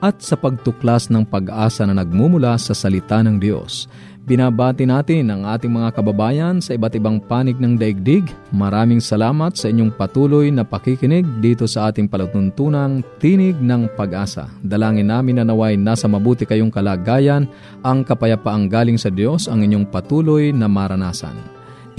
at sa pagtuklas ng pag-asa na nagmumula sa salita ng Diyos. Binabati natin ang ating mga kababayan sa iba't ibang panig ng daigdig. Maraming salamat sa inyong patuloy na pakikinig dito sa ating palatuntunang Tinig ng Pag-asa. Dalangin namin na naway nasa mabuti kayong kalagayan, ang kapayapaang galing sa Diyos ang inyong patuloy na maranasan.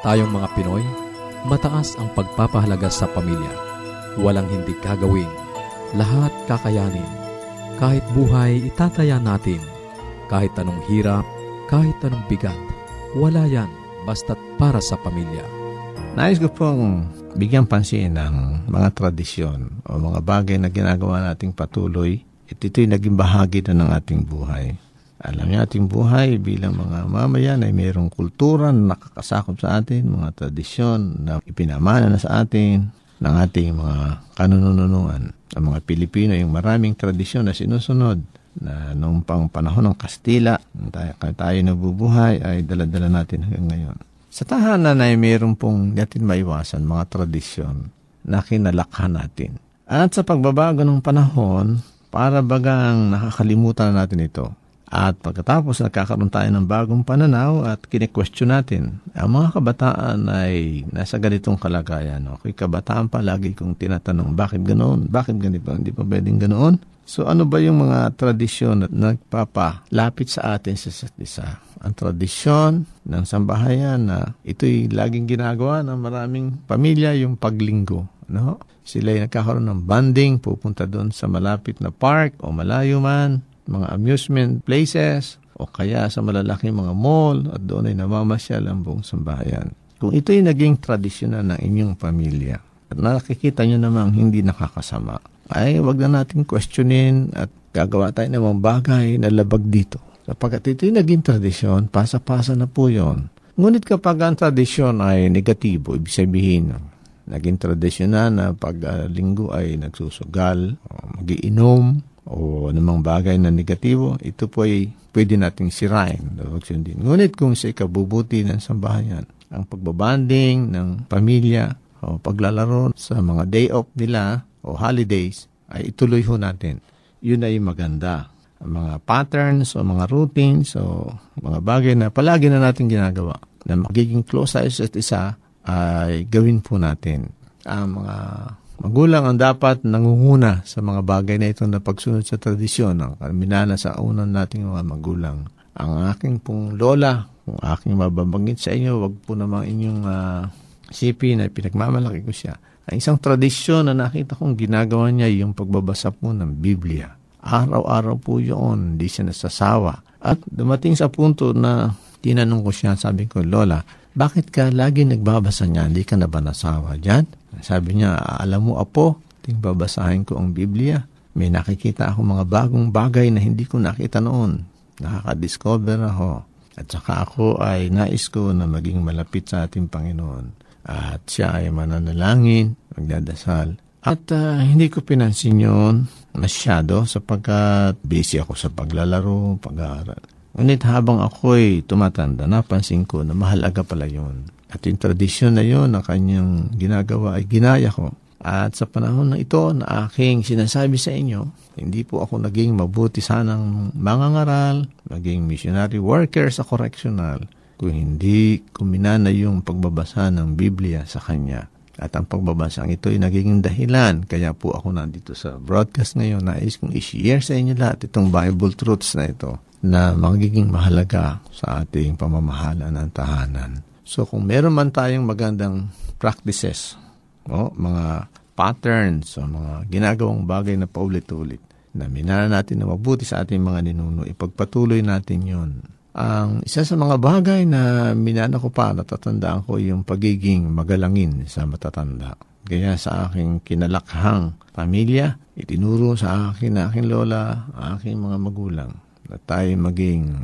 Tayong mga Pinoy, mataas ang pagpapahalaga sa pamilya. Walang hindi kagawin. Lahat kakayanin. Kahit buhay, itataya natin. Kahit anong hirap, kahit anong bigat. Wala yan, basta't para sa pamilya. Nais ko pong bigyan pansin ng mga tradisyon o mga bagay na ginagawa nating patuloy. At ito'y naging bahagi na ng ating buhay alam niya ating buhay bilang mga mamayan ay mayroong kultura na nakakasakop sa atin, mga tradisyon na ipinamana na sa atin ng ating mga kanununuan. Ang mga Pilipino, yung maraming tradisyon na sinusunod na noong pang panahon ng Kastila, tayo, tayo nabubuhay ay daladala natin hanggang ngayon. Sa tahanan ay mayroon pong natin maiwasan mga tradisyon na kinalakhan natin. At sa pagbabago ng panahon, para bagang nakakalimutan na natin ito at pagkatapos nagkakaroon tayo ng bagong pananaw at kine-question natin, ang mga kabataan ay nasa ganitong kalagayan. Okay, kabataan pa lagi kong tinatanong, bakit ganoon? Bakit ganito? Hindi pa pwedeng ganoon? So ano ba yung mga tradisyon na nagpapalapit sa atin sa isa't isa? Ang tradisyon ng sambahayan na ito'y laging ginagawa ng maraming pamilya, yung paglinggo. No? Sila ay nagkakaroon ng banding, pupunta doon sa malapit na park o malayo man, mga amusement places o kaya sa malalaking mga mall at doon ay namamasyal ang buong sambahayan. Kung ito'y naging tradisyonal ng inyong pamilya at nakikita nyo namang hindi nakakasama, ay wag na natin questionin at gagawa tayo ng mga bagay na labag dito. Sapagkat ito'y naging tradisyon, pasa-pasa na po yon. Ngunit kapag ang tradisyon ay negatibo, ibig sabihin, naging tradisyon na na pag uh, linggo ay nagsusugal, magiinom, o anumang bagay na negatibo, ito po ay pwede nating sirain. Sundin. Ngunit kung sa ikabubuti ng sambahayan, ang pagbabanding ng pamilya o paglalaro sa mga day off nila o holidays, ay ituloy ho natin. Yun ay maganda. Ang mga patterns o mga routines o mga bagay na palagi na natin ginagawa na magiging close sa isa't isa ay gawin po natin. Ang mga magulang ang dapat nangunguna sa mga bagay na ito na pagsunod sa tradisyon ng minana sa unang nating mga magulang. Ang aking pong lola, kung aking mababanggit sa inyo, wag po namang inyong uh, sipin na pinagmamalaki ko siya. Ang isang tradisyon na nakita kong ginagawa niya yung pagbabasa po ng Biblia. Araw-araw po yun, hindi siya nasasawa. At dumating sa punto na tinanong ko siya, sabi ko, Lola, bakit ka lagi nagbabasa niya? Hindi ka na ba nasawa dyan? Sabi niya, alam mo apo, ting babasahin ko ang Biblia. May nakikita ako mga bagong bagay na hindi ko nakita noon. Nakaka-discover ako. At saka ako ay nais ko na maging malapit sa ating Panginoon. At siya ay mananalangin, magdadasal. At uh, hindi ko pinansin yun masyado sapagkat busy ako sa paglalaro, pag-aaral. Ngunit habang ako'y tumatanda, napansin ko na mahalaga pala yun. At yung tradisyon na yun na kanyang ginagawa ay ginaya ko. At sa panahon na ito na aking sinasabi sa inyo, hindi po ako naging mabuti sanang mangangaral, maging missionary worker sa correctional, kung hindi kuminana yung pagbabasa ng Biblia sa kanya. At ang pagbabasa ito ay naging dahilan. Kaya po ako nandito sa broadcast ngayon. Nais kong i-share sa inyo lahat itong Bible truths na ito na magiging mahalaga sa ating pamamahala ng tahanan. So kung meron man tayong magandang practices, o, mga patterns o mga ginagawang bagay na paulit-ulit, na minana natin na mabuti sa ating mga ninuno, ipagpatuloy natin yon. Ang isa sa mga bagay na minana ko pa, natatandaan ko yung pagiging magalangin sa matatanda. Kaya sa aking kinalakhang pamilya, itinuro sa akin na aking lola, aking mga magulang na tayo maging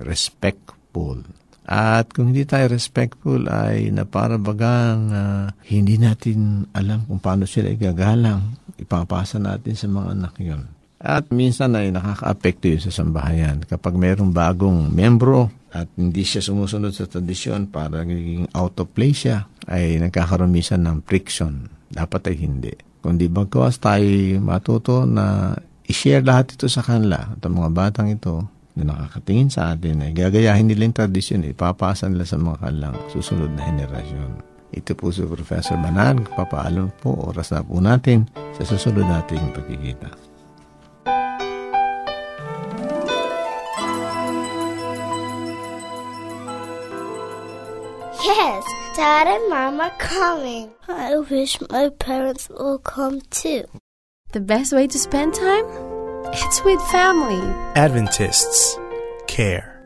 respectful. At kung hindi tayo respectful ay naparabagang uh, hindi natin alam kung paano sila igagalang. Ipapasa natin sa mga anak yon. At minsan ay nakaka-apekto yun sa sambahayan. Kapag mayroong bagong membro at hindi siya sumusunod sa tradisyon para naging out of place siya, ay nagkakaroon ng friction. Dapat ay hindi. Kundi bagkawas tayo matuto na i-share lahat ito sa kanila at ang mga batang ito na nakakatingin sa atin ay gagayahin nila yung tradisyon, ipapasa nila sa mga kanilang susunod na henerasyon. Ito po si Professor Banan, papaalam po, oras na po natin sa susunod nating pagkikita. Yes, Dad and Mom are coming. I wish my parents will come too. The best way to spend time? It's with family. Adventists care.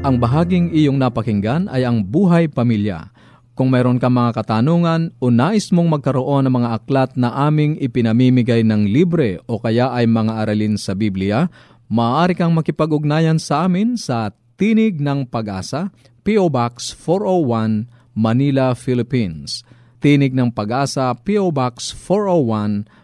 Ang bahaging iyong napakinggan ay ang buhay pamilya. Kung mayroon ka mga katanungan o nais mong magkaroon ng mga aklat na aming ipinamimigay ng libre o kaya ay mga aralin sa Biblia, maaari kang makipag-ugnayan sa amin sa Tinig ng Pag-asa, P.O. Box 401, Manila, Philippines. Tinig ng Pag-asa, P.O. Box 401,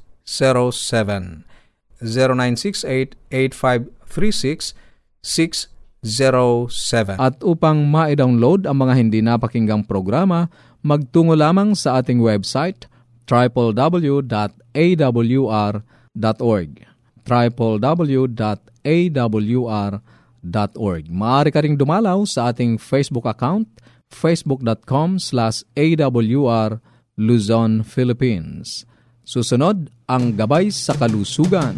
0968 0968-8536-607. At upang ma-download ang mga hindi napakinggang programa, magtungo lamang sa ating website www.awr.org www.awr.org Maaari ka ring dumalaw sa ating Facebook account facebook.com slash awr Luzon, Philippines. Susunod, ang gabay sa kalusugan.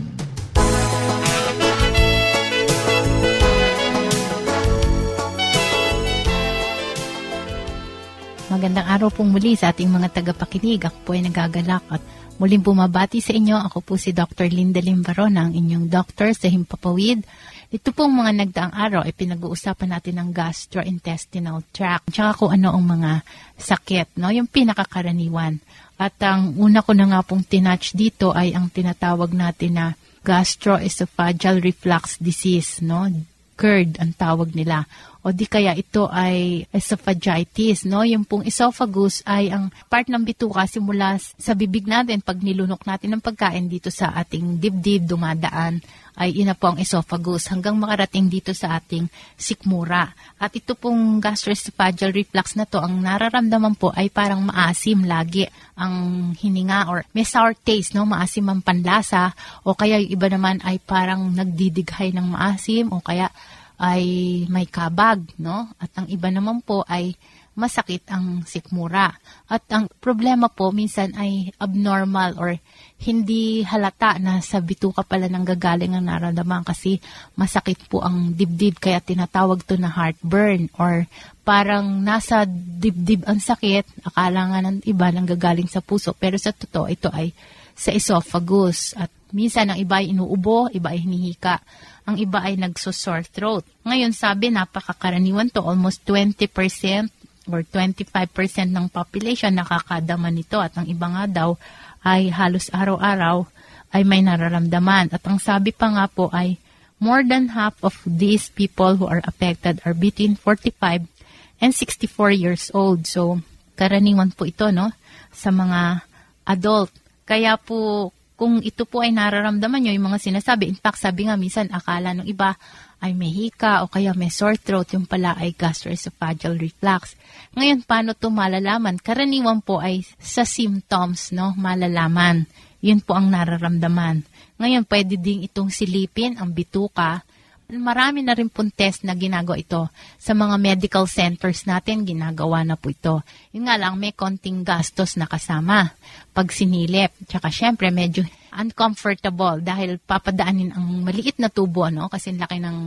Magandang araw pong muli sa ating mga tagapakinig. Ako po ay nagagalak at muling bumabati sa inyo. Ako po si Dr. Linda Limbarona, ang inyong doctor sa Himpapawid. Ito pong mga nagdaang araw ay pinag-uusapan natin ng gastrointestinal tract. Tsaka kung ano ang mga sakit, no? yung pinakakaraniwan. At ang una ko na nga pong tinatch dito ay ang tinatawag natin na gastroesophageal reflux disease, no? GERD ang tawag nila o di kaya ito ay esophagitis, no? Yung pong esophagus ay ang part ng bituka simula sa bibig natin pag nilunok natin ng pagkain dito sa ating dibdib dumadaan ay ina po ang esophagus hanggang makarating dito sa ating sikmura. At ito pong gastroesophageal reflux na to, ang nararamdaman po ay parang maasim lagi ang hininga or may sour taste, no? maasim ang panlasa o kaya yung iba naman ay parang nagdidighay ng maasim o kaya ay may kabag, no? At ang iba naman po ay masakit ang sikmura. At ang problema po minsan ay abnormal or hindi halata na sa bituka pala nang gagaling ang nararamdaman kasi masakit po ang dibdib kaya tinatawag to na heartburn or parang nasa dibdib ang sakit, akala nga ng iba nang gagaling sa puso pero sa totoo ito ay sa esophagus at minsan ang iba ay inuubo, iba ay hinihika ang iba ay nagso-sore throat. Ngayon sabi napakakaraniwan to almost 20% or 25% ng population nakakadama nito at ang iba nga daw ay halos araw-araw ay may nararamdaman. At ang sabi pa nga po ay more than half of these people who are affected are between 45 and 64 years old. So, karaniwan po ito no sa mga adult. Kaya po kung ito po ay nararamdaman nyo, yung mga sinasabi, in fact, sabi nga minsan, akala ng iba ay may hika o kaya may sore throat, yung pala ay gastroesophageal reflux. Ngayon, paano to malalaman? Karaniwan po ay sa symptoms, no, malalaman. Yun po ang nararamdaman. Ngayon, pwede ding itong silipin ang bituka marami na rin pong test na ginagawa ito. Sa mga medical centers natin, ginagawa na po ito. Yun nga lang, may konting gastos na kasama pag sinilip. Tsaka syempre, medyo uncomfortable dahil papadaanin ang maliit na tubo, no? Kasi laki ng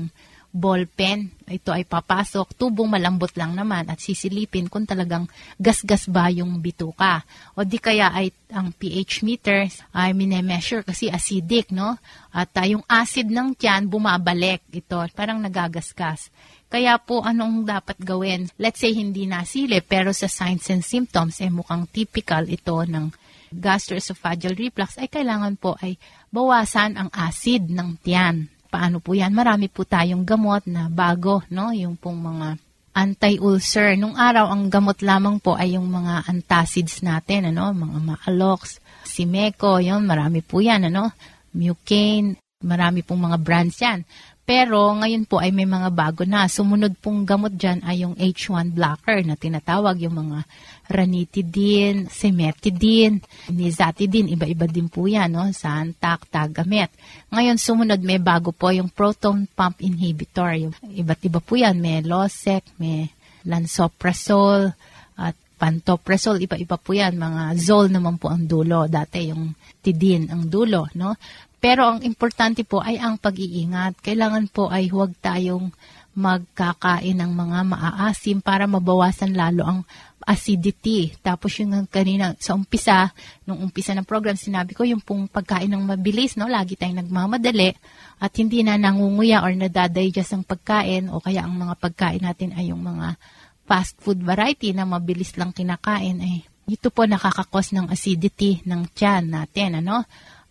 ball pen. Ito ay papasok, tubong malambot lang naman at sisilipin kung talagang gasgas ba yung bituka. O di kaya ay ang pH meter ay minemeasure kasi acidic, no? At uh, yung acid ng tiyan bumabalik ito, parang nagagasgas. Kaya po anong dapat gawin? Let's say hindi nasili pero sa signs and symptoms eh mukhang typical ito ng gastroesophageal reflux ay kailangan po ay bawasan ang acid ng tiyan paano po yan? Marami po tayong gamot na bago, no? Yung pong mga anti-ulcer. Nung araw, ang gamot lamang po ay yung mga antacids natin, ano? Mga Maalox, Simeco, yun, marami po yan, ano? Mucane, marami pong mga brands yan. Pero ngayon po ay may mga bago na. Sumunod pong gamot dyan ay yung H1 blocker na tinatawag yung mga ranitidine, semetidine, nizatidine, iba-iba din po yan, no? Santak, tagamet. Ngayon sumunod may bago po yung proton pump inhibitor. Yung iba't iba po yan. May Losec, may lansoprazole, at pantoprazole, iba-iba po yan. Mga zol naman po ang dulo. Dati yung tidin ang dulo, no? Pero ang importante po ay ang pag-iingat. Kailangan po ay huwag tayong magkakain ng mga maaasim para mabawasan lalo ang acidity. Tapos yung kanina sa umpisa, nung umpisa ng program, sinabi ko yung pong pagkain ng mabilis, no? lagi tayong nagmamadali at hindi na nangunguya or nadadigest ang pagkain o kaya ang mga pagkain natin ay yung mga fast food variety na mabilis lang kinakain ay ito po nakakakos ng acidity ng tiyan natin, ano?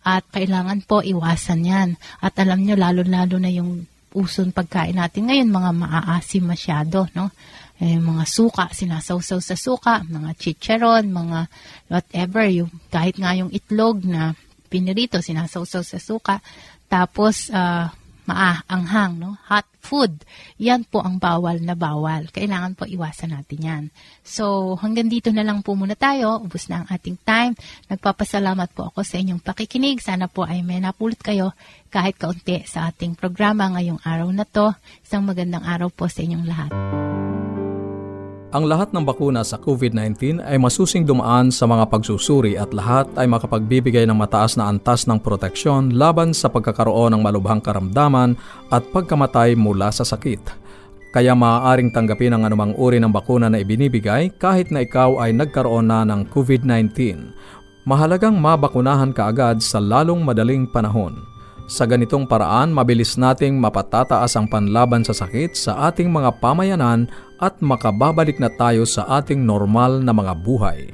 At kailangan po iwasan yan. At alam nyo, lalo-lalo na yung uson pagkain natin ngayon, mga maaasim masyado, no? Eh, mga suka, sinasawsaw sa suka, mga chicharon, mga whatever, yung, kahit nga yung itlog na pinirito, sinasawsaw sa suka. Tapos, uh, maaanghang, no? Hot food. Yan po ang bawal na bawal. Kailangan po iwasan natin yan. So, hanggang dito na lang po muna tayo. Ubus na ang ating time. Nagpapasalamat po ako sa inyong pakikinig. Sana po ay may napulot kayo kahit kaunti sa ating programa ngayong araw na to. Isang magandang araw po sa inyong lahat. Ang lahat ng bakuna sa COVID-19 ay masusing dumaan sa mga pagsusuri at lahat ay makapagbibigay ng mataas na antas ng proteksyon laban sa pagkakaroon ng malubhang karamdaman at pagkamatay mula sa sakit. kaya maaaring tanggapin ang anumang uri ng bakuna na ibinibigay kahit na ikaw ay nagkaroon na ng COVID-19. Mahalagang mabakunahan ka agad sa lalong madaling panahon. Sa ganitong paraan, mabilis nating mapatataas ang panlaban sa sakit sa ating mga pamayanan at makababalik na tayo sa ating normal na mga buhay.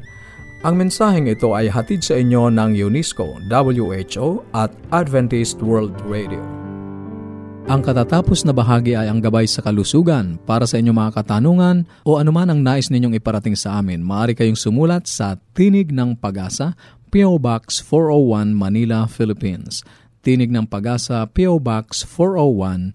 Ang mensaheng ito ay hatid sa inyo ng UNESCO, WHO at Adventist World Radio. Ang katatapos na bahagi ay ang gabay sa kalusugan. Para sa inyong mga katanungan o anuman ang nais ninyong iparating sa amin, maaari kayong sumulat sa Tinig ng Pag-asa, PO Box 401 Manila, Philippines. Tinig ng Pag-asa, PO Box 401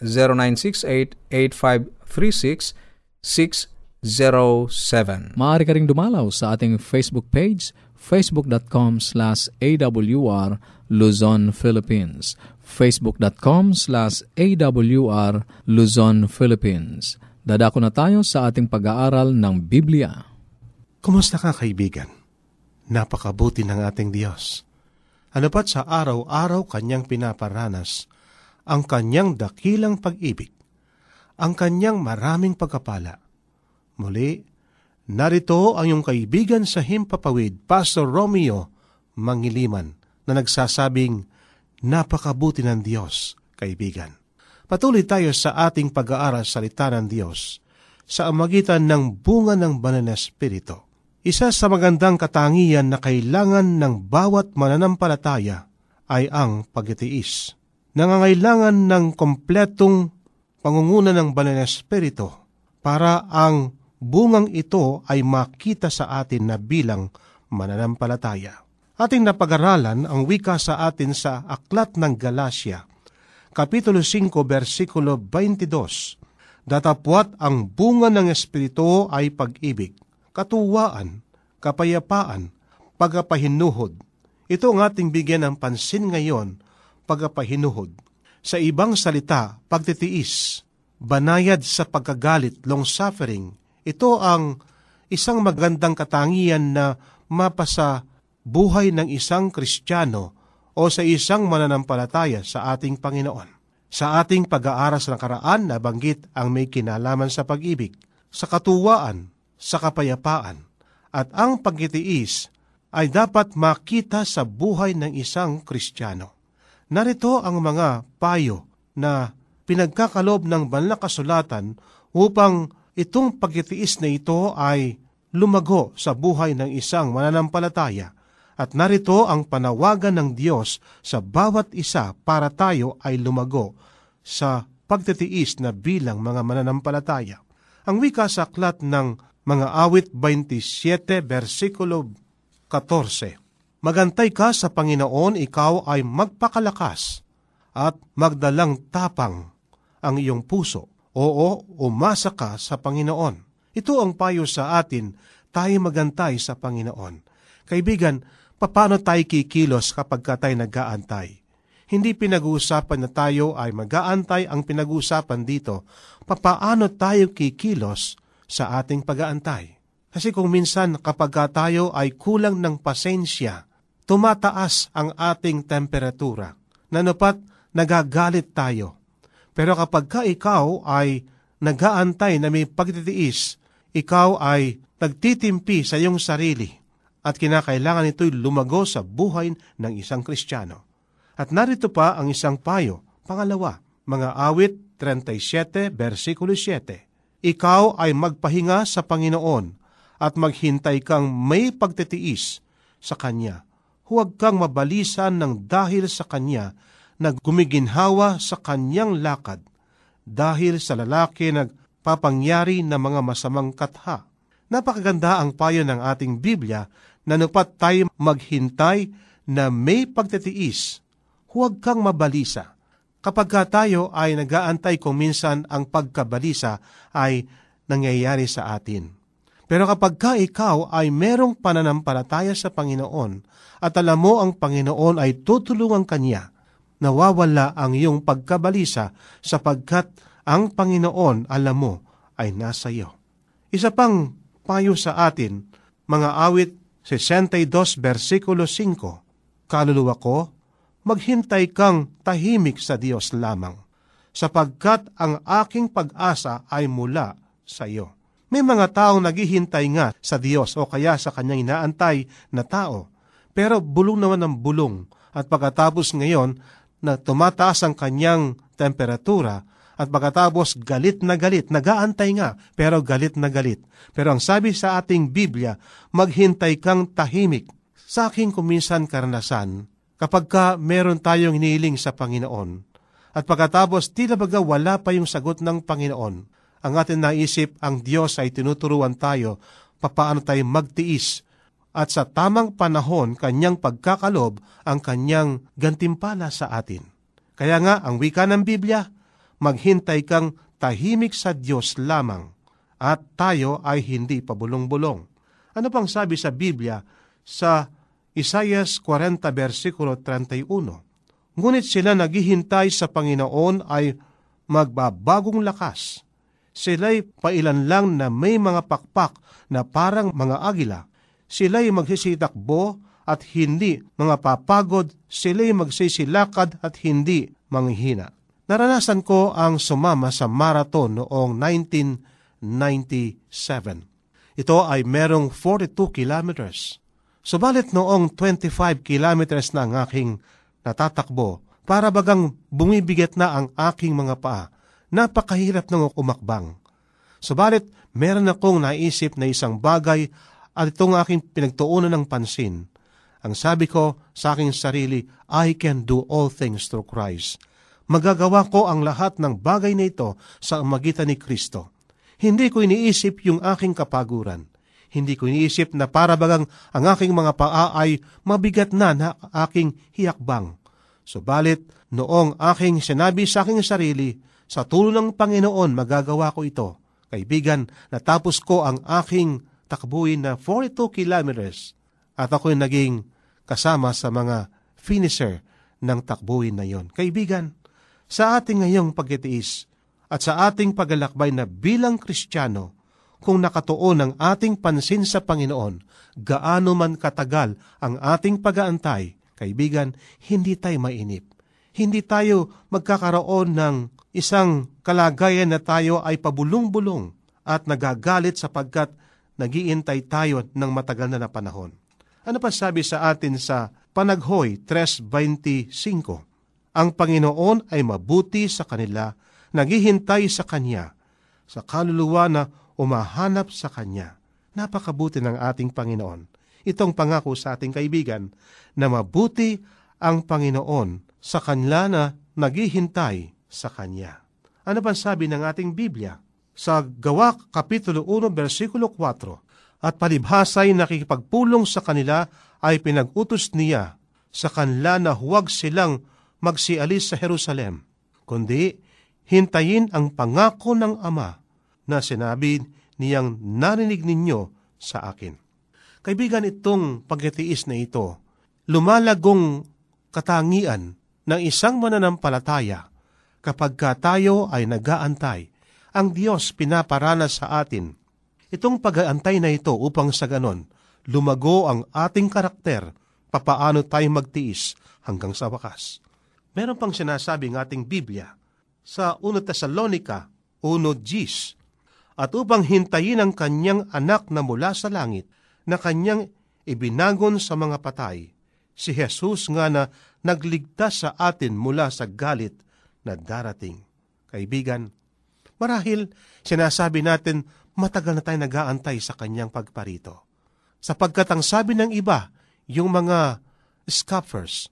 0968-8536-607. Maaari ka ring dumalaw sa ating Facebook page facebook.com slash awr Luzon, Philippines facebook.com slash awr Luzon, Philippines. Dadako na tayo sa ating pag-aaral ng Biblia. Kumusta ka kaibigan? Napakabuti ng ating Diyos. Ano pat sa araw-araw kanyang pinaparanas ang kanyang dakilang pag-ibig, ang kanyang maraming pagkapala. Muli, narito ang iyong kaibigan sa Himpapawid, Pastor Romeo Mangiliman, na nagsasabing, Napakabuti ng Diyos, kaibigan. Patuloy tayo sa ating pag-aaral salita ng Diyos sa amagitan ng bunga ng banal na Espiritu. Isa sa magandang katangian na kailangan ng bawat mananampalataya ay ang pagtitiis. Nangangailangan ng kompletong pangunguna ng banal na Espiritu para ang bungang ito ay makita sa atin na bilang mananampalataya. Ating napag-aralan ang wika sa atin sa Aklat ng Galacia, Kapitulo 5, versikulo 22. Datapwat ang bunga ng Espiritu ay pag-ibig, katuwaan, kapayapaan, pagapahinuhod. Ito ang ating bigyan ng pansin ngayon, pagapahinuhod. Sa ibang salita, pagtitiis, banayad sa pagkagalit, long suffering. Ito ang isang magandang katangian na mapasa buhay ng isang Kristiyano o sa isang mananampalataya sa ating Panginoon. Sa ating pag-aaral sa nakaraan, nabanggit ang may kinalaman sa pag-ibig, sa katuwaan, sa kapayapaan, at ang pagkitiis ay dapat makita sa buhay ng isang Kristiyano. Narito ang mga payo na pinagkakalob ng banal kasulatan upang itong pagkitiis na ito ay lumago sa buhay ng isang mananampalataya at narito ang panawagan ng Diyos sa bawat isa para tayo ay lumago sa pagtitiis na bilang mga mananampalataya. Ang wika sa aklat ng mga awit 27 versikulo 14. Magantay ka sa Panginoon, ikaw ay magpakalakas at magdalang tapang ang iyong puso. Oo, umasa ka sa Panginoon. Ito ang payo sa atin, tayo magantay sa Panginoon. Kaibigan, paano tayo kikilos kapag ka tayo nag-aantay. Hindi pinag-uusapan na tayo ay mag-aantay ang pinag-uusapan dito, papaano tayo kikilos sa ating pag-aantay. Kasi kung minsan kapag tayo ay kulang ng pasensya, tumataas ang ating temperatura. Nanupat, nagagalit tayo. Pero kapag ka ikaw ay nag-aantay na may pagtitiis, ikaw ay nagtitimpi sa iyong sarili at kinakailangan ito'y lumago sa buhay ng isang Kristiyano. At narito pa ang isang payo. Pangalawa, mga awit 37, versikulo 7. Ikaw ay magpahinga sa Panginoon at maghintay kang may pagtitiis sa Kanya. Huwag kang mabalisan ng dahil sa Kanya na gumiginhawa sa Kanyang lakad dahil sa lalaki nagpapangyari na mga masamang katha. Napakaganda ang payo ng ating Biblia nanupat tayo maghintay na may pagtitiis. Huwag kang mabalisa. Kapag ka tayo ay nagaantay kung minsan ang pagkabalisa ay nangyayari sa atin. Pero kapag ka ikaw ay merong pananampalataya sa Panginoon at alam mo ang Panginoon ay tutulungan kanya, nawawala ang iyong pagkabalisa sapagkat ang Panginoon, alam mo, ay nasa iyo. Isa pang payo sa atin, mga awit 62 versikulo 5, Kaluluwa ko, maghintay kang tahimik sa Diyos lamang, sapagkat ang aking pag-asa ay mula sa iyo. May mga taong naghihintay nga sa Diyos o kaya sa kanyang inaantay na tao, pero bulong naman ng bulong at pagkatapos ngayon na tumataas ang kanyang temperatura at pagkatapos galit na galit, nagaantay nga, pero galit na galit. Pero ang sabi sa ating Biblia, maghintay kang tahimik. Sa aking kuminsan karanasan, kapag ka meron tayong hiniling sa Panginoon, at pagkatapos tila baga wala pa yung sagot ng Panginoon, ang ating naisip, ang Diyos ay tinuturuan tayo papaano tayo magtiis at sa tamang panahon kanyang pagkakalob ang kanyang gantimpala sa atin. Kaya nga, ang wika ng Biblia, maghintay kang tahimik sa Diyos lamang at tayo ay hindi pabulong-bulong. Ano pang sabi sa Biblia sa Isayas 40 versikulo 31? Ngunit sila naghihintay sa Panginoon ay magbabagong lakas. Sila'y pailan lang na may mga pakpak na parang mga agila. Sila'y magsisitakbo at hindi mga papagod, sila'y magsisilakad at hindi manghihina. Naranasan ko ang sumama sa marathon noong 1997. Ito ay merong 42 kilometers. Subalit noong 25 kilometers na ang aking natatakbo, para bagang bumibigat na ang aking mga paa. Napakahirap nang umakbang. Subalit, meron akong naisip na isang bagay at itong aking pinagtuunan ng pansin. Ang sabi ko sa aking sarili, I can do all things through Christ magagawa ko ang lahat ng bagay na ito sa magitan ni Kristo. Hindi ko iniisip yung aking kapaguran. Hindi ko iniisip na para bagang ang aking mga paa ay mabigat na na aking hiyakbang. Subalit, noong aking sinabi sa aking sarili, sa tulong ng Panginoon magagawa ko ito. Kaibigan, natapos ko ang aking takbuhin na 42 kilometers at ako'y naging kasama sa mga finisher ng takbuhin na yon. Kaibigan, sa ating ngayong pagkitiis at sa ating paglalakbay na bilang Kristiyano, kung nakatuon ang ating pansin sa Panginoon, gaano man katagal ang ating pag-aantay, kaibigan, hindi tayo mainip. Hindi tayo magkakaroon ng isang kalagayan na tayo ay pabulong-bulong at nagagalit sapagkat nagiintay tayo ng matagal na na panahon. Ano pa sabi sa atin sa Panaghoy 3.25? Ang Panginoon ay mabuti sa kanila, naghihintay sa Kanya, sa kaluluwa na umahanap sa Kanya. Napakabuti ng ating Panginoon. Itong pangako sa ating kaibigan na mabuti ang Panginoon sa kanila na naghihintay sa Kanya. Ano ba sabi ng ating Biblia? Sa Gawa Kapitulo 1, versikulo 4, At palibhasay nakikipagpulong sa kanila ay pinag-utos niya sa kanila na huwag silang magsialis sa Jerusalem, kundi hintayin ang pangako ng Ama na sinabi niyang narinig ninyo sa akin. Kaibigan, itong pagkatiis na ito, lumalagong katangian ng isang mananampalataya kapag ka tayo ay nagaantay. Ang Diyos pinaparanas sa atin. Itong pag-aantay na ito upang sa ganon, lumago ang ating karakter, papaano tayo magtiis hanggang sa wakas. Meron pang sinasabi ng ating Biblia sa 1 Tesalonica 1.10 At upang hintayin ang kanyang anak na mula sa langit na kanyang ibinagon sa mga patay, si Jesus nga na nagligtas sa atin mula sa galit na darating. Kaibigan, marahil sinasabi natin matagal na tayo nagaantay sa kanyang pagparito. Sapagkat ang sabi ng iba, yung mga scoffers,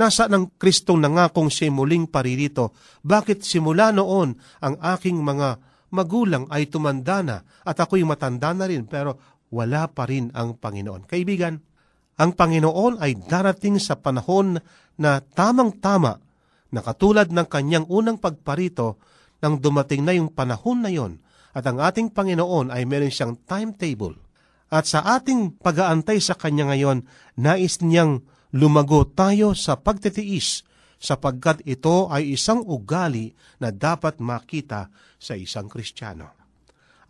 Nasa ng Kristong nangakong siya muling paririto? Bakit simula noon ang aking mga magulang ay tumanda na at ako'y matanda na rin pero wala pa rin ang Panginoon? Kaibigan, ang Panginoon ay darating sa panahon na tamang-tama na katulad ng kanyang unang pagparito nang dumating na yung panahon na yon At ang ating Panginoon ay meron siyang timetable. At sa ating pag-aantay sa Kanya ngayon, nais niyang lumago tayo sa pagtitiis sapagkat ito ay isang ugali na dapat makita sa isang Kristiyano.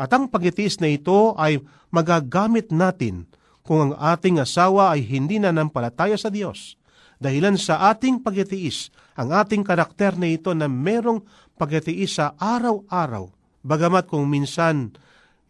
At ang pagtitiis na ito ay magagamit natin kung ang ating asawa ay hindi na nampalataya sa Diyos. Dahilan sa ating pagtitiis, ang ating karakter na ito na merong pagtitiis sa araw-araw. Bagamat kung minsan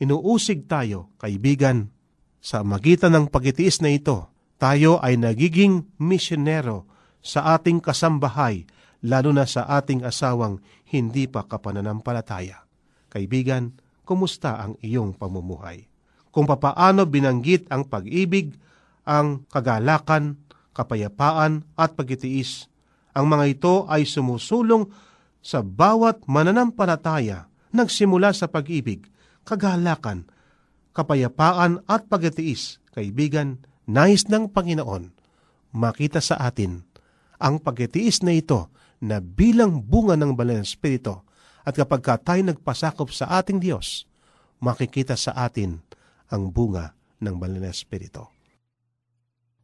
inuusig tayo, kaibigan, sa magitan ng pagtitiis na ito, tayo ay nagiging misyonero sa ating kasambahay, lalo na sa ating asawang hindi pa kapananampalataya. Kaibigan, kumusta ang iyong pamumuhay? Kung papaano binanggit ang pag-ibig, ang kagalakan, kapayapaan at pagtitiis, ang mga ito ay sumusulong sa bawat mananampalataya nagsimula sa pag-ibig, kagalakan, kapayapaan at pagtitiis, kaibigan, nais ng Panginoon, makita sa atin ang pagtitiis na ito na bilang bunga ng banal na Espiritu at kapag ka tayo nagpasakop sa ating Diyos, makikita sa atin ang bunga ng banal na Espiritu.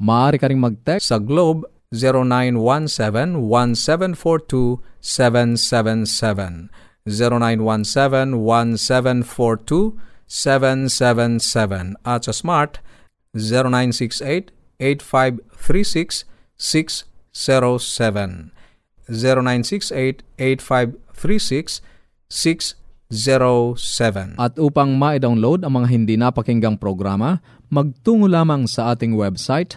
Maaari ka rin mag-text sa Globe 0917-1742-777. 0917-1742-777. At sa Smart, 0968-8536-607. 0968-8536-607. At upang ma-download ang mga hindi napakinggang programa, magtungo lamang sa ating website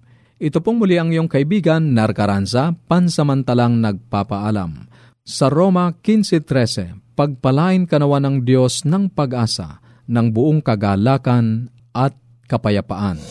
ito pong muli ang iyong kaibigan, Narcaranza, pansamantalang nagpapaalam. Sa Roma 15.13, pagpalain kanawa ng Diyos ng pag-asa, ng buong kagalakan at kapayapaan.